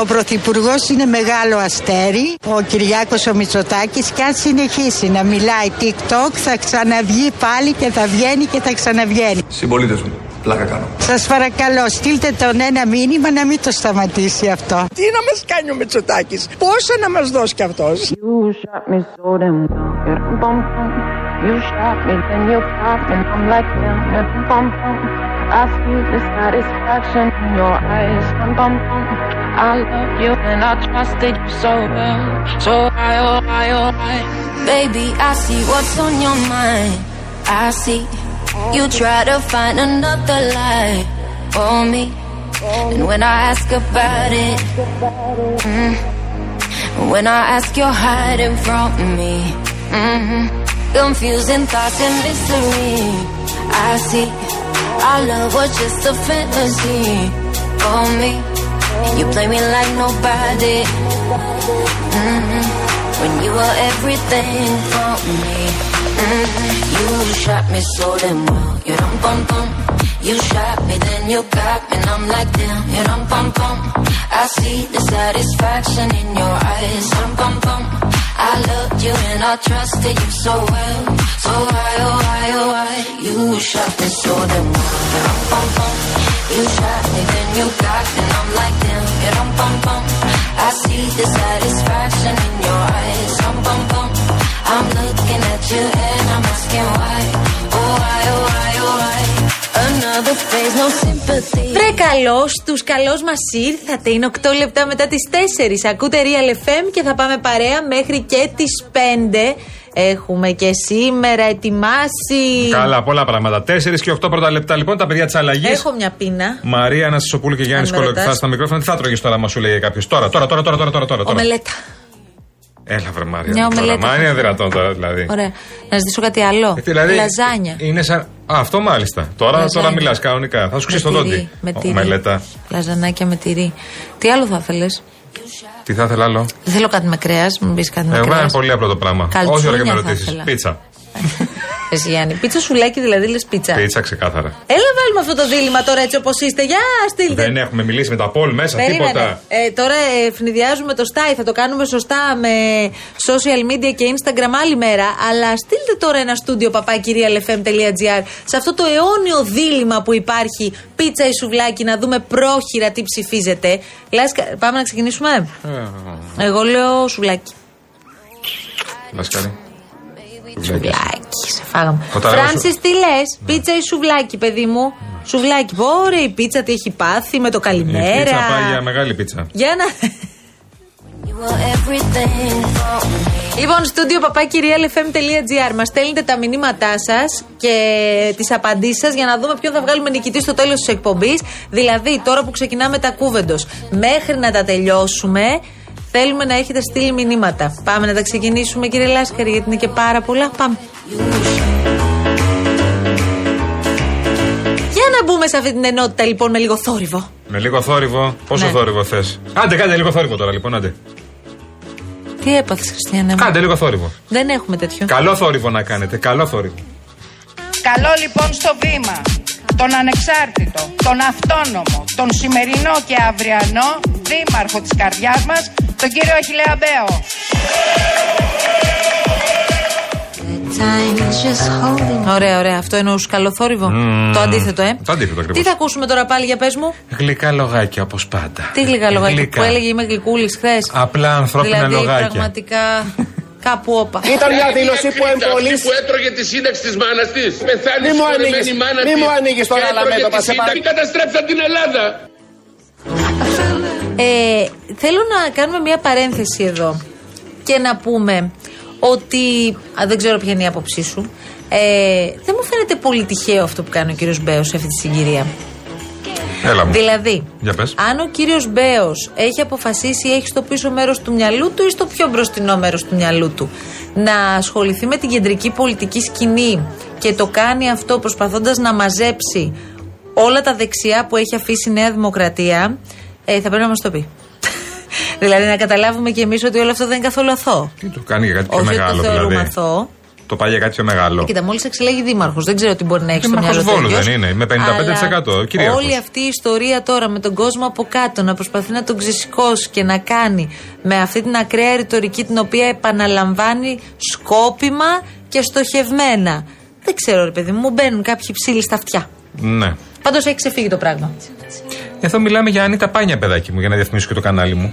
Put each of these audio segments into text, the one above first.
Ο Πρωθυπουργός είναι μεγάλο αστέρι, ο Κυριάκος ο Μητσοτάκης, και αν συνεχίσει να μιλάει TikTok θα ξαναβγεί πάλι και θα βγαίνει και θα ξαναβγαίνει. Συμπολίτες μου, πλάκα κάνω. Σας παρακαλώ, στείλτε τον ένα μήνυμα να μην το σταματήσει αυτό. Τι να μας κάνει ο Μητσοτάκης, πόσα να μας δώσει κι αυτός; You shot me, then you popped me, I'm like, damn, bum, bum. I see the satisfaction in your eyes, bum, bum, bum. I love you and I trusted you so well, so I, oh, I, oh, I. Baby, I see what's on your mind. I see you try to find another lie for me. And when I ask about it, mm, when I ask, you're hiding from me. Mm-hmm. Confusing thoughts and mystery. I see our love was just a fantasy for me. You play me like nobody. Mm-hmm. When you were everything for me. Mm-hmm. You shot me so damn well. You don't bum bum. You shot me, then you got me, and I'm like damn. You don't bum bum. I see the satisfaction in your eyes. Bum bum bum. I loved you and I trusted you so well. So why, oh why, oh why? You shot me so damn well. Bum, bum, You shot me, then you got me, and I'm like damn. Yeah, bum, bum, bum. I see the satisfaction in your eyes. Bum, bum, bum. I'm looking at you and I'm asking why. Oh why, oh why, oh Βρε καλώ, τους καλώ μας ήρθατε. Είναι 8 λεπτά μετά τις 4. Ακούτε Real FM και θα πάμε παρέα μέχρι και τις 5. Έχουμε και σήμερα ετοιμάσεις. Καλά, πολλά πράγματα. 4 και 8 πρώτα λεπτά λοιπόν, τα παιδιά της αλλαγής. Έχω μια πείνα. Μαρία Ανασυσοπούλου και Γιάννης Κολοκυθά στα μικρόφωνα. Τι θα τρώγε τώρα, μα σου λέει κάποιος. Τώρα, τώρα, τώρα, τώρα, τώρα, τώρα. τώρα. Ομελέτα. Έλα, βρε Μάρια. Μια ομελέτα. Μα είναι δυνατόν τώρα, δηλαδή. Ωραία. Να ζητήσω κάτι άλλο. Ε, δηλαδή, Λαζάνια. Είναι σαν. Α, αυτό μάλιστα. Τώρα, Λαζάνια. τώρα μιλάς κανονικά. Θα σου Με το τυρί, δόντι. Με τυρί. Ομελέτα. Λαζανάκια με τυρί. Τι άλλο θα ήθελε. Τι θα ήθελα άλλο; Δεν θέλω κάτι με κρέα, μην πεις κάτι με Εγώ κρέα. είναι πολύ απλό το πράγμα. Καλτσούνια Όχι ώρα και με θα ρωτήσεις. ήθελα. Πίτσα. Εσύ Γιάννη. Πίτσα σουλάκι δηλαδή λες πίτσα. Πίτσα ξεκάθαρα. Έλα βάλουμε αυτό το δίλημα τώρα έτσι όπως είστε. Για στείλτε. Δεν έχουμε μιλήσει με τα πόλ μέσα, Περίμενε. τίποτα. Ε, τώρα ε, ευνηδιάζουμε το στάι, θα το κάνουμε σωστά με social media και Instagram άλλη μέρα. Αλλά στείλτε τώρα ένα στούντιο παπάκυριαλεφm.gr σε αυτό το αιώνιο δίλημα που υπάρχει πίτσα ή σουβλάκι να δούμε πρόχειρα τι ψηφίζετε. Λάσκα, πάμε να ξεκινήσουμε; Ε, Εγώ λέω σουβλάκι. Λασκάρι. Σουβλάκι, σε φάγαμε. Όταν λέω Φράνσις, τι λες, πίτσα ή σουβλάκι, παιδί μου; Σουβλάκι, πόρε η πίτσα τι έχει πάθει με το Η καλημέρα. πίτσα πάει για μεγάλη πίτσα. Για να. You were everything for me. Λοιπόν, στούντιο παπάκυριαλεφm.gr. Μας στέλνετε τα μηνύματά σας και τις απαντήσεις σας για να δούμε ποιον θα βγάλουμε νικητή στο τέλος της εκπομπής. Δηλαδή, τώρα που ξεκινάμε τα κούβεντος, μέχρι να τα τελειώσουμε, θέλουμε να έχετε στείλει μηνύματα. Πάμε να τα ξεκινήσουμε, κύριε Λάσκαρη, γιατί είναι και πάρα πολλά. Πάμε. Για να μπούμε σε αυτή την ενότητα, λοιπόν, με λίγο θόρυβο. Με λίγο θόρυβο. Πόσο Ναι. θόρυβο θες; Άντε, κάντε λίγο θόρυβο τώρα, λοιπόν, άντε. Τι έπαθες, Χριστιανέ μου; Κάντε λίγο θόρυβο. Δεν έχουμε τέτοιο. Καλό θόρυβο να κάνετε. Καλό θόρυβο. Καλό λοιπόν στο βήμα. Τον ανεξάρτητο, τον αυτόνομο, τον σημερινό και αυριανό δήμαρχο της καρδιάς μας, τον κύριο Αχιλέα Μπέο. Ωραία, ωραία. Αυτό εννοούσε καλό θόρυβο. Το αντίθετο, ε. Το αντίθετο ακριβώς. Τι θα ακούσουμε τώρα πάλι για πες μου; Γλυκά λογάκια όπως πάντα. Τι γλυκά λογάκια Γλυκά. που έλεγε Είμαι γλυκούλης χθες. Απλά ανθρώπινα δηλαδή, λογάκια. πραγματικά κάπου όπα. Ήταν μια δήλωση που εμπολής Αυτή που έτρωγε τη σύνταξη της μάνας της. Πεθάνει Μη μου συγχωρεμένη ανοίγεις, η μάνα μη της μου ανοίγεις τώρα και άλλα έτρωγε μέτωπα, τη σε σύνταξη. Καταστρέψαν την Ελλάδα. Ε, θέλω να κάνουμε μια παρένθεση εδώ και να πούμε ότι. Α, δεν ξέρω ποια είναι η άποψή σου. Ε, δεν μου φαίνεται πολύ τυχαίο αυτό που κάνει ο κύριος Μπέος σε αυτή τη συγκυρία. Έλα μου. Δηλαδή, Για πες. αν ο κύριος Μπέος έχει αποφασίσει ή έχει στο πίσω μέρος του μυαλού του ή στο πιο μπροστινό μέρος του μυαλού του να ασχοληθεί με την κεντρική πολιτική σκηνή και το κάνει αυτό προσπαθώντας να μαζέψει όλα τα δεξιά που έχει αφήσει η Νέα Δημοκρατία, ε, θα πρέπει να μας το πει. δηλαδή να καταλάβουμε κι εμείς ότι όλο αυτό δεν είναι καθόλου αθώο. Τι του κάνει για κάτι πιο Όχι μεγάλο ότι το θεωρούμε δηλαδή. αθώο. Το πάει για κάτι πιο μεγάλο. Κοίτα, μόλις εξελέγει δήμαρχος, δεν ξέρω τι μπορεί να έχει στο Δήμαρχος μυαλό του. Βόλου ίδιος. δεν είναι, με 55% Αλλά κυρίαρχος. Όλη αυτή η ιστορία τώρα με τον κόσμο από κάτω να προσπαθεί να τον ξεσηκώσει και να κάνει με αυτή την ακραία ρητορική την οποία επαναλαμβάνει σκόπιμα και στοχευμένα. Δεν ξέρω, ρε παιδί μου, μου μπαίνουν κάποιοι ψήλοι στα αυτιά. Ναι. Πάντως έχει ξεφύγει το πράγμα. Εδώ μιλάμε για Ανίτα Πάνια, παιδάκι μου, για να διαφημίσω και το κανάλι μου.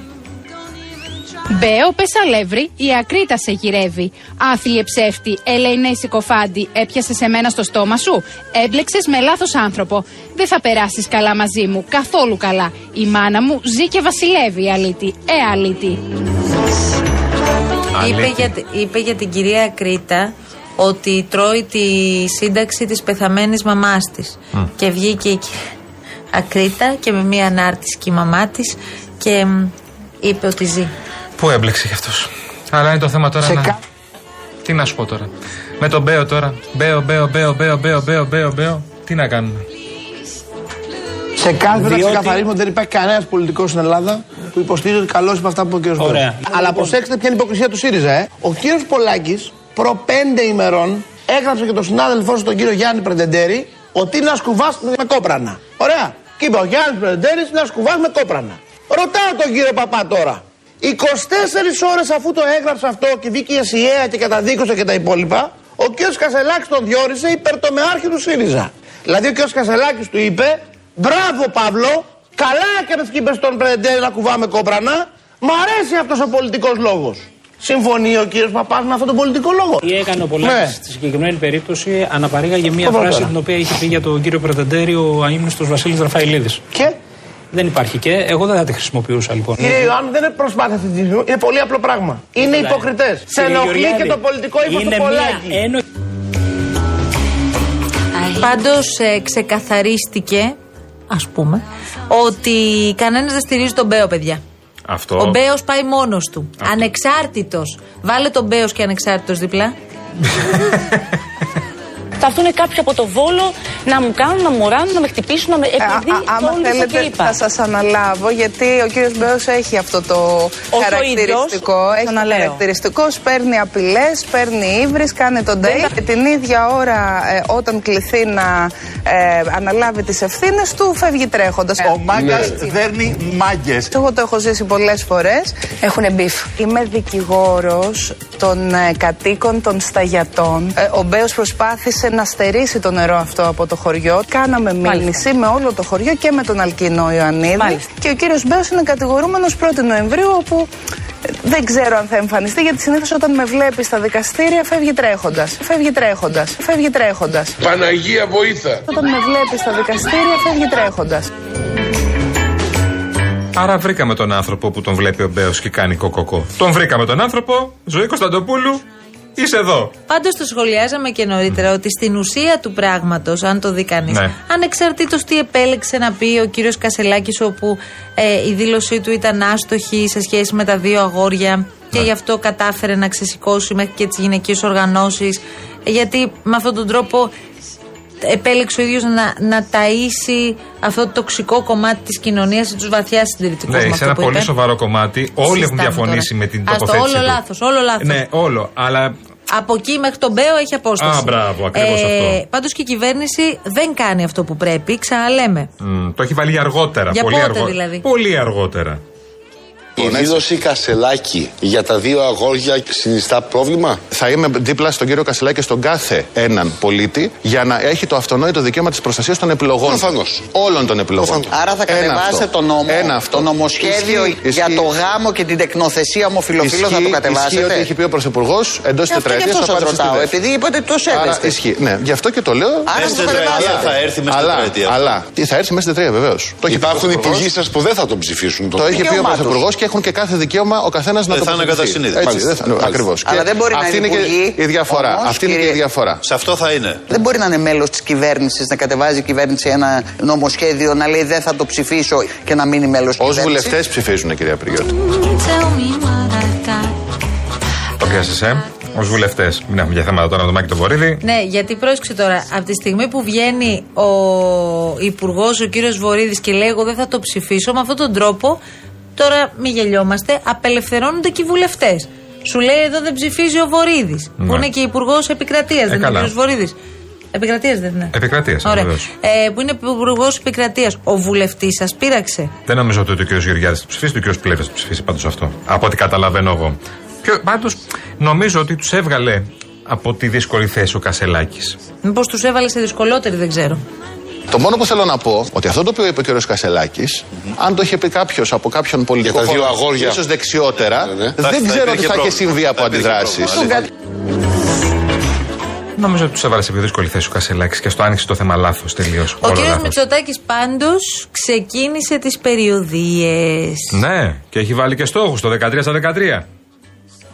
Μπέο Πεσαλεύρη, η ακρίτα σε γυρεύει. Άθλιε ψεύτη, Ελεηνέ Συκοφάντη, έπιασε σε μένα στο στόμα σου. Έμπλεξες με λάθος άνθρωπο. Δεν θα περάσεις καλά μαζί μου, καθόλου καλά. Η μάνα μου ζει και βασιλεύει, αλήτη. Ε, αλήτη. Είπε Αλήθεια. για, είπε για την κυρία Ακρίτα ότι τρώει τη σύνταξη της πεθαμένης μαμάς της. Και βγήκε εκεί η Ακρίτα και με μία ανάρτηση και η μαμά της και μ, είπε ότι ζει. Πού έμπλεξε κι αυτός; Αλλά είναι το θέμα τώρα Σε να. κα- Τι να σου πω τώρα; Με τον Μπέο τώρα. Μπέο, Μπέο, Μπέο, Μπέο, Μπέο, Μπέο, Μπέο, Μπέο. Τι να κάνουμε; Σε κάθε να Διότι- ξεκαθαρίσουμε ότι δεν υπάρχει κανένας πολιτικός στην Ελλάδα που υποστηρίζει ότι καλός είναι αυτά που είπε ο κ. Ωραία. Αλλά προσέξτε ποια είναι η υποκρισία του ΣΥΡΙΖΑ, ε. Ο κ. Πολάκης προ πέντε ημερών έγραψε και τον συνάδελφό του τον κύριο Γιάννη Πρεντεντέρη ότι είναι να σκουβά με κόπρανα. Ωραία. Και είπε ο Γιάννης Πρεντεντέρη να σκουβά με κόπρανα. Ρωτάω τον κύριο Παπά τώρα. 24 ώρες αφού το έγραψε αυτό και βγήκε η ΕΣΥΑ και καταδίκωσε και τα υπόλοιπα, ο κ. Κασελάκης τον διόρισε υπερτομεάρχη του ΣΥΡΙΖΑ. Δηλαδή ο κ. Κασελάκης του είπε, Μπράβο Παύλο, καλά έκανες και είπες στον Πρεντέρη να κουβάμε κόπρανα. Μ' αρέσει αυτός ο πολιτικός λόγος. Συμφωνεί ο κύριος Παπάς με αυτόν τον πολιτικό λόγο. Τι έκανε ο Πολάκης Ναι. στη συγκεκριμένη περίπτωση, αναπαρήγαγε μία Το φράση πρώτο. την οποία είχε πει για τον κύριο Πρετεντέρη ο αείμνηστος Βασίλης Ραφαηλίδης. Και; Δεν υπάρχει και εγώ δεν θα τη χρησιμοποιούσα λοιπόν. κύριε Ιωάννη, δεν είναι προσπάθεια αυτή τη στιγμή. Είναι πολύ απλό πράγμα. Είναι υποκριτές. Σε Κύριε ενοχλεί και Γεωργιάδη, το πολιτικό ύφος είναι του μία Πολάκη. ένο- Πάντως ε, ξεκαθαρίστηκε, ας πούμε, ότι κανένας δεν στηρίζει τον Μπέο, παιδιά. Αυτό. Ο Μπέος πάει μόνος του. Ανεξάρτητος. Βάλε τον Μπέος και ανεξάρτητος δίπλα. Θα έρθουν κάποιοι από το Βόλο να μου κάνουν, να μου ράνουν, να με χτυπήσουν, να με... επειδή Ε, άμα τόλμησα και θέλετε είπα. θα σας αναλάβω γιατί ο κύριος Μπέος έχει αυτό το ο χαρακτηριστικό. ίδιος, έχει ξαναλέω. χαρακτηριστικό, παίρνει απειλές, παίρνει ύβρις, κάνει τον date και την ίδια ώρα ε, όταν κληθεί να ε, αναλάβει τις ευθύνες του φεύγει τρέχοντας. Ο μάγκας δέρνει μάγκες. Εγώ το έχω ζήσει πολλές φορές. Έχουν beef. Είμαι δικηγόρος των ε, κατοίκων των Σταγιατών. Ε, ο Μπέος προσπάθησε να στερήσει το νερό αυτό από το χωριό. Κάναμε μήνυση με όλο το χωριό και με τον Αλκίνο Ιωαννίδη. Μάλιστα. Και ο κύριος Μπέος είναι κατηγορούμενος 1η Νοεμβρίου όπου ε, δεν ξέρω αν θα εμφανιστεί γιατί συνήθως όταν με βλέπει στα δικαστήρια φεύγει τρέχοντας. Φεύγει τρέχοντας. Φεύγει τρέχοντας. Παναγία βοήθα. Όταν με βλέπεις στα δικαστήρια φεύγει τρέχοντας. Άρα βρήκαμε τον άνθρωπο που τον βλέπει ο Μπέος και κάνει κοκοκό. Τον βρήκαμε τον άνθρωπο, Ζωή Κωνσταντοπούλου, είσαι εδώ. Πάντως το σχολιάζαμε και νωρίτερα ότι στην ουσία του πράγματος, αν το δει κανείς, Ναι. ανεξαρτήτως τι επέλεξε να πει ο κύριος Κασελάκης όπου ε, η δήλωσή του ήταν άστοχη σε σχέση με τα δύο αγόρια και γι' αυτό κατάφερε να ξεσηκώσει μέχρι και τις γυναικείες οργανώσεις ε, γιατί με αυτόν τον τρόπο επέλεξε ο ίδιος να, να ταΐσει αυτό το τοξικό κομμάτι της κοινωνίας τους βαθιά συντηρητικούς Ναι, με σε αυτό ένα που πολύ είπε. σοβαρό κομμάτι. Όλοι έχουν Συζητάμε διαφωνήσει τώρα. με την Ας το τοποθέτηση. όλο του. λάθος, όλο λάθος. Ναι, όλο. Αλλά Από εκεί μέχρι τον Μπέο έχει απόσταση. Α, μπράβο, ακριβώς αυτό. Πάντως και η κυβέρνηση δεν κάνει αυτό που πρέπει. Ξαναλέμε. μ, το έχει βάλει για αργότερα. Για πολύ πότε αργό- δηλαδή; Πολύ αργότερα. Η δήλωση Κασελάκη για τα δύο αγόρια συνιστά πρόβλημα; Θα είμαι δίπλα στον κύριο Κασελάκη και στον κάθε έναν πολίτη για να έχει το αυτονόητο δικαίωμα της προστασίας των επιλογών. Προφανώς. Όλων των επιλογών. Άρα θα Ένα κατεβάσετε αυτό. το νόμο, Ένα αυτό. το νομοσχέδιο Ισχύει, για ισχύει. το γάμο και την τεκνοθεσία ομοφιλοφίλων θα το Ισχύει κατεβάσετε. ότι έχει πει ο Πρωθυπουργός εντός Ε, αυτό τετραετίας γι' αυτός θα σας πάρει ρωτάω, επειδή είπατε ότι το Άρα σέβεστε. ισχύει. Ναι, γι' αυτό και το λέω. Άρα σας το κατεβάσετε. θα έρθει μέσα στην αλλά, τετραετία αυτό. αλλά τι, θα έρθει μέσα στην τετραετία βεβαίως. Υπάρχουν υπουργοί σας που δεν θα τον ψηφίσουν. Το έχει πει ο δικαίωμά τους. Πρωθυπουργός και έχουν και κάθε δικαίωμα ο καθένας να το θα είναι κατά τοποθετηθεί. συνείδηση. Έτσι, Μάλιστα. δεν θα- Μάλιστα. ακριβώς. Αλλά Και δεν μπορεί να αυτή είναι είναι υπουργοί, και η διαφορά. όμως, Αυτή είναι και η κύριε- διαφορά. Σε αυτό θα είναι. Δεν μπορεί να είναι μέλος της κυβέρνησης, να κατεβάζει η κυβέρνηση ένα νομοσχέδιο, να λέει δεν θα το ψηφίσω και να μείνει μέλος τη Ω κυβέρνησης. βουλευτές ψηφίζουν, κυρία Πριγιώτη. Το πιάσε, ε. Ω βουλευτές. Μην έχουμε για θέματα τώρα με το Μάκη το Βορύδη. Ναι, γιατί πρόσεξε τώρα, από τη στιγμή που βγαίνει ο υπουργός, ο κύριος Βορύδης και λέει: Εγώ δεν θα το ψηφίσω, με αυτόν τον τρόπο, τώρα μην γελιόμαστε, απελευθερώνονται και οι βουλευτές. Σου λέει εδώ δεν ψηφίζει ο Βορύδης. Που Ναι. είναι και υπουργός επικρατείας, δεν είναι καλά. ο κ. Βορύδης. Επικρατείας δεν είναι. Επικρατείας, Ωραία. βεβαίως. Ε, που είναι υπουργός επικρατείας. Ο βουλευτής σας πείραξε. Δεν νομίζω ότι ο κ. Γεωργιάδης θα ψηφίσει, ο κ. Πλεύρης θα ψηφίσει πάντως αυτό. Από ό,τι καταλαβαίνω εγώ. Πάντως νομίζω ότι τους έβγαλε από τη δύσκολη θέση ο Κασελάκης. Μήπως τους έβαλε σε δυσκολότερη, δεν ξέρω. Το μόνο που θέλω να πω, ότι αυτό το οποίο είπε ο κ. κασελακη αν το είχε πει κάποιος από κάποιον πολιτικό Για τα δύο χώρο, αγόρια. ίσως δεξιότερα, Ναι, ναι. δεν Θα- θα ξέρω τι υπήρχε θα είχε πρόβλημα. συμβεί από Θα υπήρχε αντιδράσεις. πρόβλημα, Νομίζω ότι τους έβαλες σε πιο δύσκολη θέση ο Κασελάκης και στο άνοιξε το θέμα λάθος τελείως. Ο κύριος Μητσοτάκης πάντως ξεκίνησε τις περιοδίες. Ναι, και έχει βάλει και στόχους το 13 στα 13.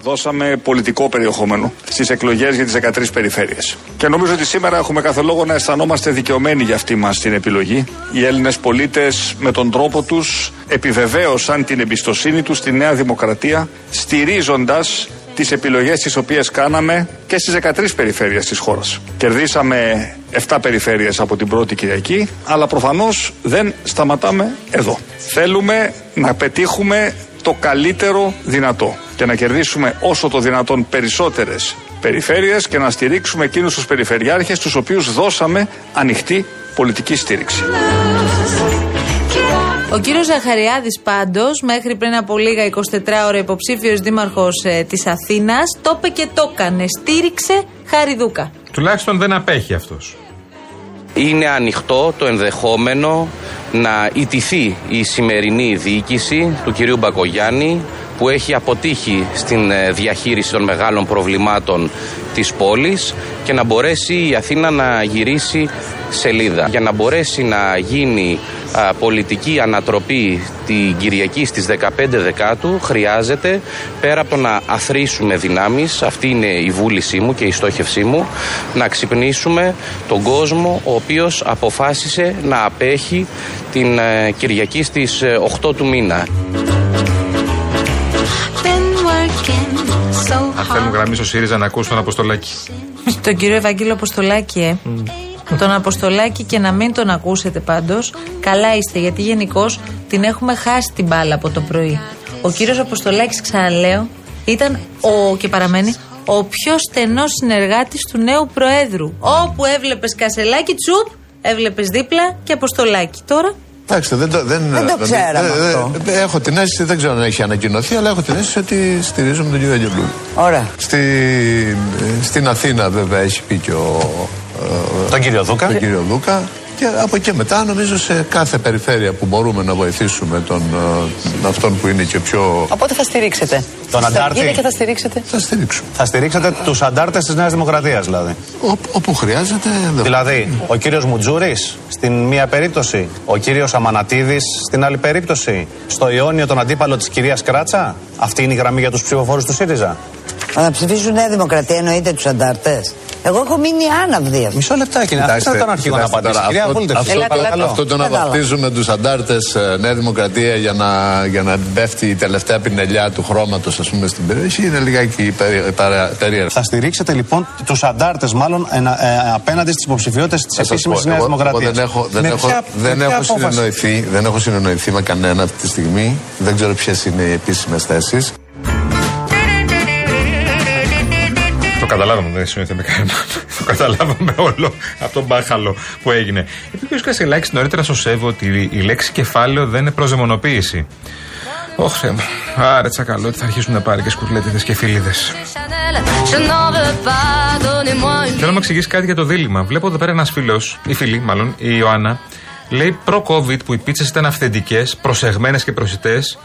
Δώσαμε πολιτικό περιεχόμενο στις εκλογές για τις 13 περιφέρειες. Και νομίζω ότι σήμερα έχουμε κάθε λόγο να αισθανόμαστε δικαιωμένοι για αυτή μας την επιλογή. Οι Έλληνες πολίτες με τον τρόπο τους επιβεβαίωσαν την εμπιστοσύνη τους στη Νέα Δημοκρατία, στηρίζοντας τις επιλογές τις οποίες κάναμε και στις 13 περιφέρειες της χώρας. Κερδίσαμε 7 περιφέρειες από την πρώτη Κυριακή, αλλά προφανώς δεν σταματάμε εδώ. Θέλουμε να πετύχουμε το καλύτερο δυνατό και να κερδίσουμε όσο το δυνατόν περισσότερες περιφέρειες και να στηρίξουμε εκείνους τους περιφερειάρχες τους οποίους δώσαμε ανοιχτή πολιτική στήριξη. Ο κύριος Ζαχαριάδης πάντως, μέχρι πριν από λίγα 24 ώρα υποψήφιος δήμαρχος ε, της Αθήνας, το είπε και το έκανε. Στήριξε Χαριδούκα. Τουλάχιστον δεν απέχει αυτός. Είναι ανοιχτό το ενδεχόμενο να ιτηθεί η σημερινή διοίκηση του κυρίου Μπακογιάννη που έχει αποτύχει στην ε, διαχείριση των μεγάλων προβλημάτων της πόλης και να μπορέσει η Αθήνα να γυρίσει σελίδα. Για να μπορέσει να γίνει α, πολιτική ανατροπή την Κυριακή στις 15 Δεκάτου χρειάζεται πέρα από το να αθροίσουμε δυνάμεις, αυτή είναι η βούλησή μου και η στόχευσή μου, να ξυπνήσουμε τον κόσμο ο οποίος αποφάσισε να απέχει την ε, Κυριακή στις ε, 8 του μήνα. Αν θέλουν γραμμή στο ΣΥΡΙΖΑ να ακούσουν τον Αποστολάκη. Τον κύριο Ευαγγέλιο Αποστολάκη, ε. Τον Αποστολάκη και να μην τον ακούσετε πάντως. Καλά είστε, γιατί γενικώς την έχουμε χάσει την μπάλα από το πρωί. Ο κύριος Αποστολάκης, ξαναλέω, ήταν ο, και παραμένει ο πιο στενός συνεργάτης του νέου Προέδρου. Όπου έβλεπες κασελάκι, τσουπ, έβλεπες δίπλα και Αποστολάκη. Τώρα Εντάξει, δεν το, δεν, Δεν το δεν- ξέραμε ε, ε, αυτό. ε, έχω την αίσθηση, δεν ξέρω αν έχει ανακοινωθεί, αλλά έχω την αίσθηση ότι στηρίζουμε τον κύριο Αγγελούδη. Ωραία. Στη, ε, στην Αθήνα, βέβαια, έχει πει και ο. ε, Τον κύριο Δούκα. Τον κύριο Δούκα. Και από εκεί μετά, νομίζω σε κάθε περιφέρεια που μπορούμε να βοηθήσουμε τον, ε, αυτόν που είναι και πιο. Οπότε θα στηρίξετε. Τον Θα αντάρτη. βγείτε και θα στηρίξετε. Θα στηρίξουμε. Θα στηρίξετε τους αντάρτες της Νέας Δημοκρατίας, δηλαδή. όπου χρειάζεται. Δηλαδή, ο κύριος Μουτζούρης στην μία περίπτωση, ο κύριος Αμανατίδης στην άλλη περίπτωση, στο Ιόνιο τον αντίπαλο της κυρίας Κράτσα; Αυτή είναι η γραμμή για τους ψηφοφόρους του ΣΥΡΙΖΑ. Μα να ψηφίσουν Νέα Δημοκρατία εννοείται τους αντάρτες. Εγώ έχω μείνει άναυδη. Μισό λεπτάκι, Κοιτάξτε, αυτό ήταν αρχικό να κοιτάξτε απαντήσει. τώρα, Κυρία αυτό- Βούλτεψη, αυτό, έλα, το- παρακαλώ. αυτό το να Κατάλαβα. βαφτίζουμε τους αντάρτες Νέα Δημοκρατία για να, για να πέφτει η τελευταία πινελιά του χρώματος, ας πούμε, στην περιοχή είναι λιγάκι περί- παρα- περίεργο. Θα στηρίξετε λοιπόν τους αντάρτες, μάλλον ενα- ε, απέναντι στις υποψηφιότητες της Θα σας επίσημης πω, Νέας εγώ- Δημοκρατία. εγώ Δεν έχω, δεν έχω, δεν έχω συνεννοηθεί, δεν έχω συνεννοηθεί με κανένα αυτή τη στιγμή. Δεν ξέρω ποιες είναι οι επίσημες θέσεις. Το καταλάβαμε, δεν συνοηθεί με κανέναν. Το καταλάβαμε όλο από τον μπάχαλο που έγινε. Είπε και ο Κασελάκης νωρίτερα στο ΣΕΒ ότι η λέξη κεφάλαιο δεν είναι προσδαιμονοποίηση. Ωχ, Θεέ μου. Άρε, τσακαλώ, ότι θα αρχίσουν να πάρει και σκουρλέτιδες και φίλιδε. Je n'en veux pas, donnez-moi une Θέλω να μου εξηγήσει κάτι για το δίλημα. Βλέπω εδώ πέρα ένας φίλος, η φίλη μάλλον, η Ιωάννα, λέει προ-COVID που οι πίτσες ήταν αυθεντικές, προσεγμένες και προσιτές.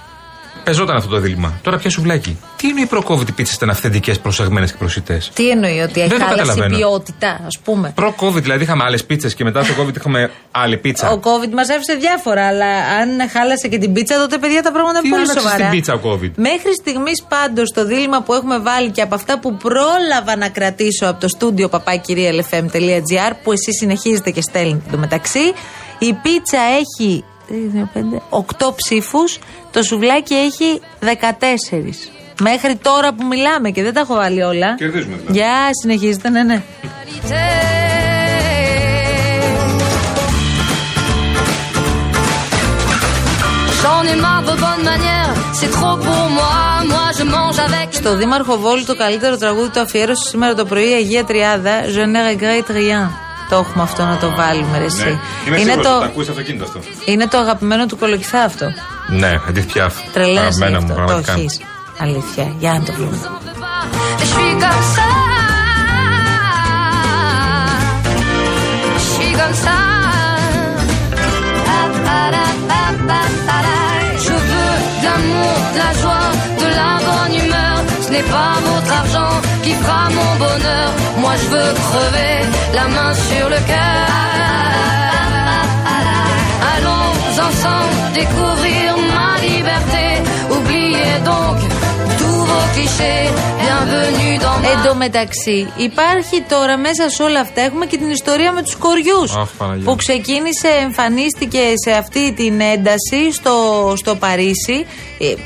Πεζόταν αυτό το δίλημα. Τώρα πια σουβλάκι. Τι είναι οι προ-COVID οι πίτσε ήταν αυθεντικέ, προσεγμένες και προσιτέ. τι εννοεί, ότι Δεν το χάλασε η καταλαβαίνω. ποιότητα, ας πούμε; Προ-COVID δηλαδή είχαμε άλλες πίτσες και μετά το COVID είχαμε άλλη πίτσα. Ο COVID μας έφυσε διάφορα, αλλά αν χάλασε και την πίτσα, τότε παιδιά τα πράγματα Τι είναι πολύ άλλαξε σοβαρά. στην πίτσα ο COVID; Μέχρι στιγμής πάντως το δίλημα που έχουμε βάλει και από αυτά που πρόλαβα να κρατήσω από το στούντιο papakirialfm.gr που εσεί συνεχίζετε και στέλνετε το μεταξύ, η πίτσα έχει 8 ψήφους, το σουβλάκι έχει 14. Μέχρι τώρα που μιλάμε και δεν τα έχω βάλει όλα. Κερδίζουμε δηλαδή. Για συνεχίζετε, ναι, ναι. J'en J'en ai marre vos bonnes manières, c'est trop pour moi. Moi je mange avec. Στο Δήμαρχο Βόλου το καλύτερο τραγούδι το αφιέρωσε σήμερα το πρωί η Αγία Τριάδα. Je ne regrette rien. Το έχουμε αυτό να το βάλουμε, ρε, εσύ. Ναι. Είμαι είναι, σίγουρος ότι το, το ακούεις αυτοκίνητο αυτό. είναι το αγαπημένο του κολοκυθά αυτό. Ναι, Edith Piaf. Τρελαίνεσαι γι' Αγαπημένα μου, αυτό. Το πραγματικά. έχεις. Αλήθεια. Για να το βρούμε. Je suis comme ça. Je suis comme ça. Je veux de l'amour, de la joie, de la bonne humeur. Ce n'est pas votre argent qui fera mon bonheur. Moi je veux crever la main sur le cœur. Allons ensemble découvrir ma liberté. Oubliez donc tous vos clichés. Bienvenue dans ma Εν τω μεταξύ, υπάρχει τώρα μέσα σε όλα αυτά έχουμε και την ιστορία με τους κοριούς. Αχ, Παναγία. Που ξεκίνησε, εμφανίστηκε σε αυτή την ένταση στο, στο Παρίσι.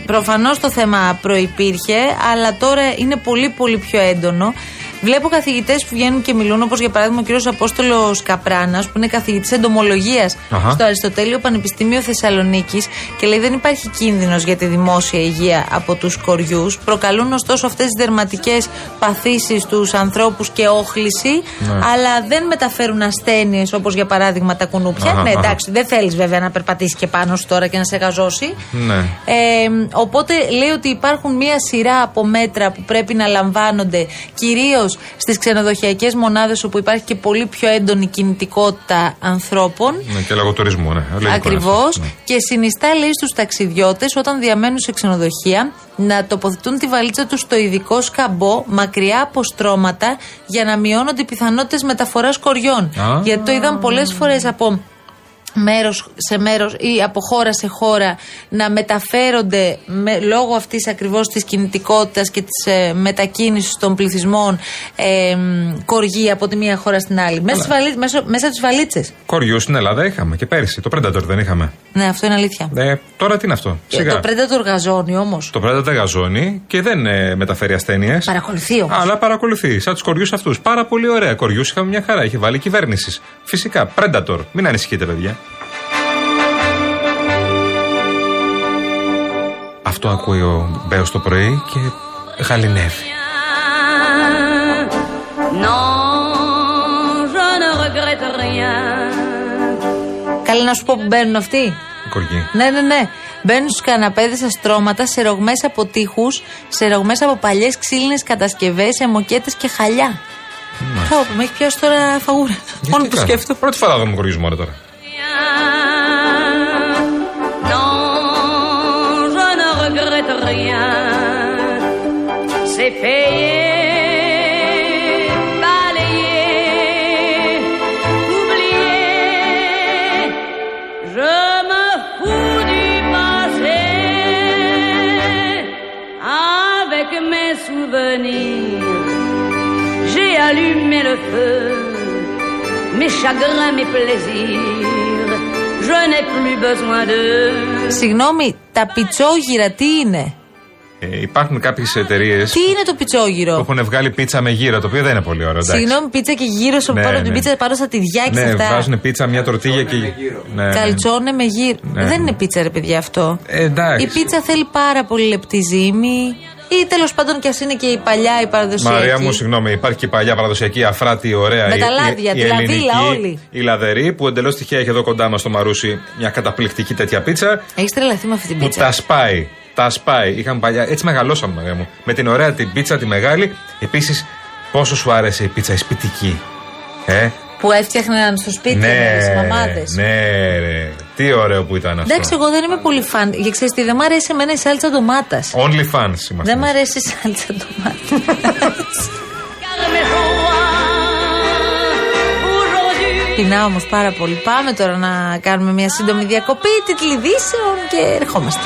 Προφανώς το θέμα προπήρχε, αλλά τώρα είναι πολύ πολύ πιο έντονο. Βλέπω καθηγητές που βγαίνουν και μιλούν, όπως για παράδειγμα ο κ. Απόστολος Καπράνας, που είναι καθηγητής εντομολογίας Αχα. στο Αριστοτέλειο Πανεπιστήμιο Θεσσαλονίκης και λέει δεν υπάρχει κίνδυνος για τη δημόσια υγεία από τους κοριούς. Προκαλούν ωστόσο αυτές τις δερματικές παθήσεις στου ανθρώπους και όχληση, Ναι. αλλά δεν μεταφέρουν ασθένειες όπως για παράδειγμα τα κουνούπια. Αχα, ναι, αχα. εντάξει, δεν θέλεις βέβαια να περπατήσεις και πάνω σου τώρα και να σε γαζώσει. Ναι. Ε, οπότε λέει ότι υπάρχουν μία σειρά από μέτρα που πρέπει να λαμβάνονται κυρίως στις ξενοδοχειακές μονάδες όπου υπάρχει και πολύ πιο έντονη κινητικότητα ανθρώπων. Ναι, και λόγω τουρισμού, ναι. Λογικό είναι Ακριβώς. αυτό, ναι. Και συνιστά, λέει, στους ταξιδιώτες όταν διαμένουν σε ξενοδοχεία να τοποθετούν τη βαλίτσα τους στο ειδικό σκαμπό μακριά από στρώματα για να μειώνονται οι πιθανότητες μεταφοράς κοριών. Α. Γιατί το είδαν πολλές φορές από μέρος σε μέρος ή από χώρα σε χώρα να μεταφέρονται με, λόγω αυτής ακριβώς της κινητικότητας και της ε, μετακίνησης των πληθυσμών ε, μ, κοργή από τη μία χώρα στην άλλη. Μέσα, στις βαλί- μέσω- μέσα στις βαλίτσες. Κοριού στην Ελλάδα είχαμε και πέρυσι. Το Predator δεν είχαμε. Ναι, αυτό είναι αλήθεια. Ε, τώρα τι είναι αυτό. Ε, Σιγά. Το Predator γαζώνει όμως. Το Predator γαζώνει και δεν ε, μεταφέρει ασθένειες. Παρακολουθεί όμως. Αλλά παρακολουθεί, σαν τους κοριούς αυτούς. Πάρα πολύ ωραία. Κοριούς είχαμε μια χαρά. Είχε βάλει κυβέρνησης. Φυσικά. Predator. Μην ανησυχείτε, παιδιά. Αυτό ακούει ο Μπέος το πρωί και γαλινεύει. Non, je ne regrette rien. Καλά να σου πω που μπαίνουν αυτοί. Η κοργή. Ναι, ναι, ναι. Μπαίνουν στους καναπέδες στα στρώματα, σε ρογμές από τείχους, σε ρογμές από παλιές ξύλινες κατασκευές, σε μοκέτε και χαλιά. Πω, πω, με έχεις πιάσει τώρα φαγούρα. Μόνο που σκέφτομαι. Πρώτη φορά δούμε κοριού μόνο τώρα. Le feu. Mes chagrins, mes plaisirs, je n'ai plus besoin de. Συγγνώμη, τα πιτσόγυρα τι είναι; Ε, υπάρχουν κάποιες εταιρείες Τι είναι το που πιτσόγυρο. έχουν βγάλει πίτσα με γύρα, το οποίο δεν είναι πολύ ωραίο. εντάξει. Συγγνώμη, πίτσα και γύρω σου Ναι, πάνω από την ναι. πίτσα πάνω στα τυριά και σε Ναι, αυτά. βάζουν πίτσα, μια τορτίγια και. Ναι, ναι. Καλτσόνε με γύρω. Ναι. Δεν είναι πίτσα, ρε παιδιά, αυτό. Ε, εντάξει. Η πίτσα θέλει πάρα πολύ λεπτή ζύμη. Ή τέλος πάντων κι ας είναι και η παλιά, η παραδοσιακή. Μαρία μου, συγγνώμη, υπάρχει και η παλιά παραδοσιακή αφράτη, ωραία. Με η- τα η- λάδια, η τη λαδίλα ελληνική, όλη. Η λαδερή που εντελώς τυχαία έχει εδώ κοντά μας στο Μαρούσι μια καταπληκτική τέτοια πίτσα Έχεις τρελαθεί με αυτή την που πίτσα. τα σπάει. Τα σπάει. Είχαν παλιά. Έτσι μεγαλώσαμε, Μαρία μου. Με την ωραία την πίτσα τη μεγάλη. Επίσης, πόσο σου άρεσε η πίτσα η σπιτική. Ε, Που έφτιαχναν στο σπίτι ναι, οι μαμάδες. ναι, ρε. Τι ωραίο που ήταν αυτό. Εντάξει, εγώ δεν είμαι πολύ φαν. Για ξέρεις τι, δεν μ' αρέσει εμένα η σάλτσα ντομάτας. Only fans είμαστε. Δεν μ' αρέσει η σάλτσα ντομάτας. Πεινάω όμως πάρα πολύ. Πάμε τώρα να κάνουμε μια σύντομη διακοπή τίτλοι ειδήσεων και ερχόμαστε.